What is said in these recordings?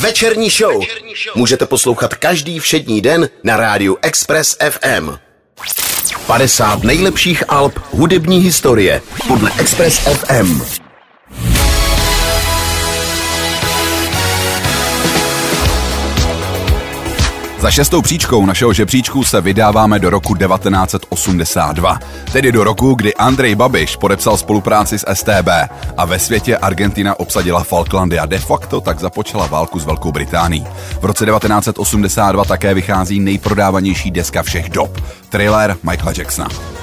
Večerní show můžete poslouchat každý všední den na rádiu Express FM. 50 nejlepších alb hudební historie podle Express FM. Za šestou příčkou našeho žebříčku se vydáváme do roku 1982, tedy do roku, kdy Andrej Babiš podepsal spolupráci s STB a ve světě Argentina obsadila Falklandy a de facto tak započala válku s Velkou Británií. V roce 1982 také vychází nejprodávanější deska všech dob, thriller Michaela Jacksona.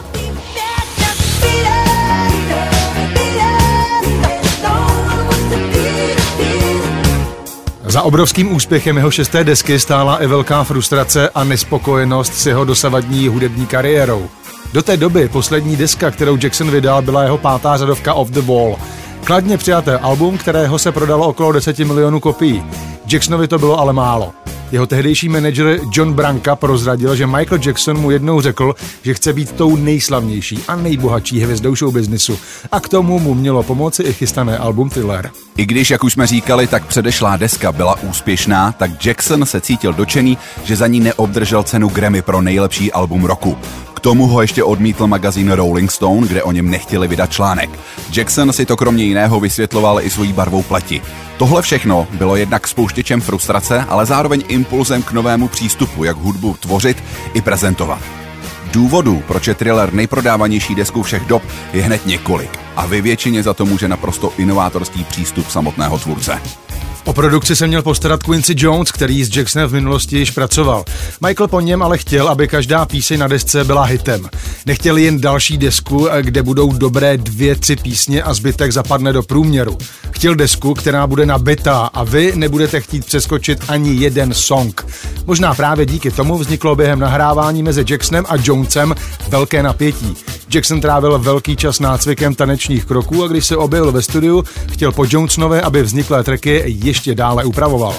Za obrovským úspěchem jeho šesté desky stála i velká frustrace a nespokojenost s jeho dosavadní hudební kariérou. Do té doby poslední deska, kterou Jackson vydal, byla jeho pátá řadovka Off the Wall. Kladně přijaté album, kterého se prodalo okolo 10 milionů kopií. Jacksonovi to bylo ale málo. Jeho tehdejší manažer John Branca prozradil, že Michael Jackson mu jednou řekl, že chce být tou nejslavnější a nejbohatší hvězdou show businessu a k tomu mu mělo pomoci i chystané album Thriller. I když, jak už jsme říkali, tak předešlá deska byla úspěšná, tak Jackson se cítil dočený, že za ní neobdržel cenu Grammy pro nejlepší album roku tomu ho ještě odmítl magazín Rolling Stone, kde o něm nechtěli vydat článek. Jackson si to kromě jiného vysvětloval i svojí barvou pleti. Tohle všechno bylo jednak spouštěčem frustrace, ale zároveň impulzem k novému přístupu, jak hudbu tvořit i prezentovat. Důvodů, proč je thriller nejprodávanější deskou všech dob, je hned několik. A vy většině za to může naprosto inovátorský přístup samotného tvůrce. O produkci se měl postarat Quincy Jones, který s Jacksonem v minulosti již pracoval. Michael po něm ale chtěl, aby každá píseň na desce byla hitem. Nechtěl jen další desku, kde budou dobré dvě, tři písně a zbytek zapadne do průměru. Chtěl desku, která bude na beta a vy nebudete chtít přeskočit ani jeden song. Možná právě díky tomu vzniklo během nahrávání mezi Jacksonem a Jonesem velké napětí. Jackson trávil velký čas nácvikem tanečních kroků a když se objevil ve studiu, chtěl po Jonesonovi, aby vzniklé tracky ještě dále upravoval.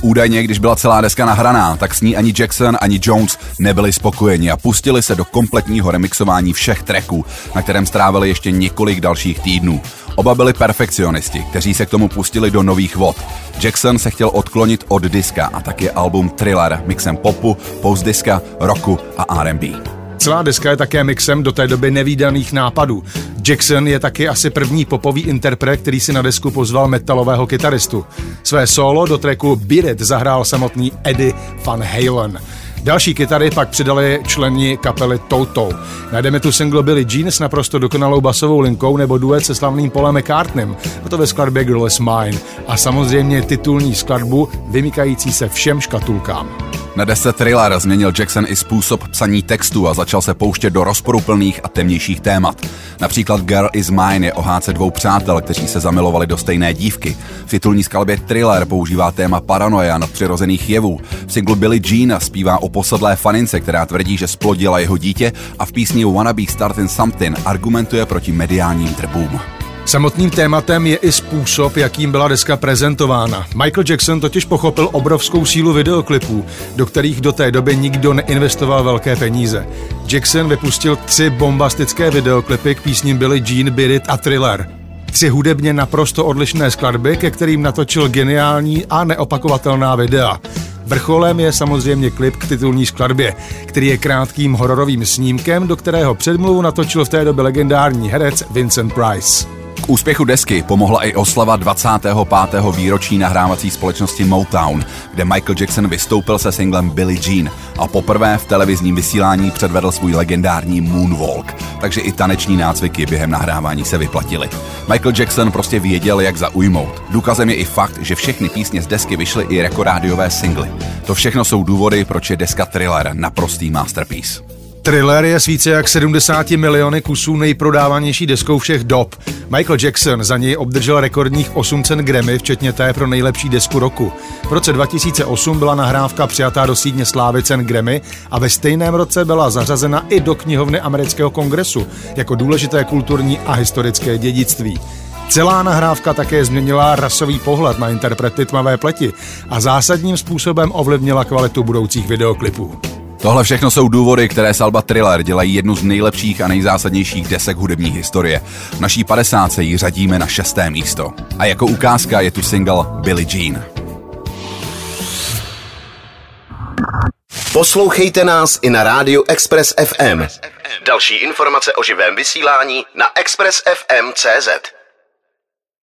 Údajně, když byla celá deska nahraná, tak s ní ani Jackson, ani Jones nebyli spokojeni a pustili se do kompletního remixování všech tracků, na kterém strávili ještě několik dalších týdnů. Oba byli perfekcionisti, kteří se k tomu pustili do nových vod. Jackson se chtěl odklonit od diska a tak je album Thriller mixem popu, postdiska, rocku a R&B. Celá deska je také mixem do té doby nevýdaných nápadů. Jackson je taky asi první popový interpret, který si na desku pozval metalového kytaristu. Své solo do tracku Beat It zahrál samotný Eddie Van Halen. Další kytary pak přidali členi kapely Toto. Najdeme tu single Billy Jean s naprosto dokonalou basovou linkou nebo duet se slavným Polem McCartneym, a to ve skladbě Girl is Mine. A samozřejmě titulní skladbu vymykající se všem škatulkám. Na desce Thriller změnil Jackson i způsob psaní textu a začal se pouštět do rozporuplných a temnějších témat. Například Girl is Mine je o hádce dvou přátel, kteří se zamilovali do stejné dívky. V titulní skladbě Thriller používá téma paranoia nadpřirozených jevů. V singlu Billy Jean zpívá o posedlé fanince, která tvrdí, že splodila jeho dítě a v písni Wanna Be Starting Something argumentuje proti mediálním trbům. Samotným tématem je i způsob, jakým byla deska prezentována. Michael Jackson totiž pochopil obrovskou sílu videoklipů, do kterých do té doby nikdo neinvestoval velké peníze. Jackson vypustil tři bombastické videoklipy k písním Billy Jean, Beat It a Thriller. Tři hudebně naprosto odlišné skladby, ke kterým natočil geniální a neopakovatelná videa. Vrcholem je samozřejmě klip k titulní skladbě, který je krátkým hororovým snímkem, do kterého předmluvu natočil v té době legendární herec Vincent Price. K úspěchu desky pomohla i oslava 25. výročí nahrávací společnosti Motown, kde Michael Jackson vystoupil se singlem Billie Jean a poprvé v televizním vysílání předvedl svůj legendární Moonwalk, takže i taneční nácviky během nahrávání se vyplatily. Michael Jackson prostě věděl, jak zaujmout. Důkazem je i fakt, že všechny písně z desky vyšly i rekorádiové singly. To všechno jsou důvody, proč je deska Thriller naprostý masterpiece. Thriller je s více jak 70 miliony kusů nejprodávanější deskou všech dob. Michael Jackson za něj obdržel rekordních 8 cen Grammy, včetně té pro nejlepší desku roku. V roce 2008 byla nahrávka přijatá do sídně slávy cen Grammy a ve stejném roce byla zařazena i do knihovny amerického kongresu jako důležité kulturní a historické dědictví. Celá nahrávka také změnila rasový pohled na interprety tmavé pleti a zásadním způsobem ovlivnila kvalitu budoucích videoklipů. Tohle všechno jsou důvody, které Salba Thriller dělají jednu z nejlepších a nejzásadnějších desek hudební historie. V naší 50. ji řadíme na šesté místo. A jako ukázka je tu single Billie Jean. Poslouchejte nás i na rádiu Express FM. Další informace o živém vysílání na expressfm.cz.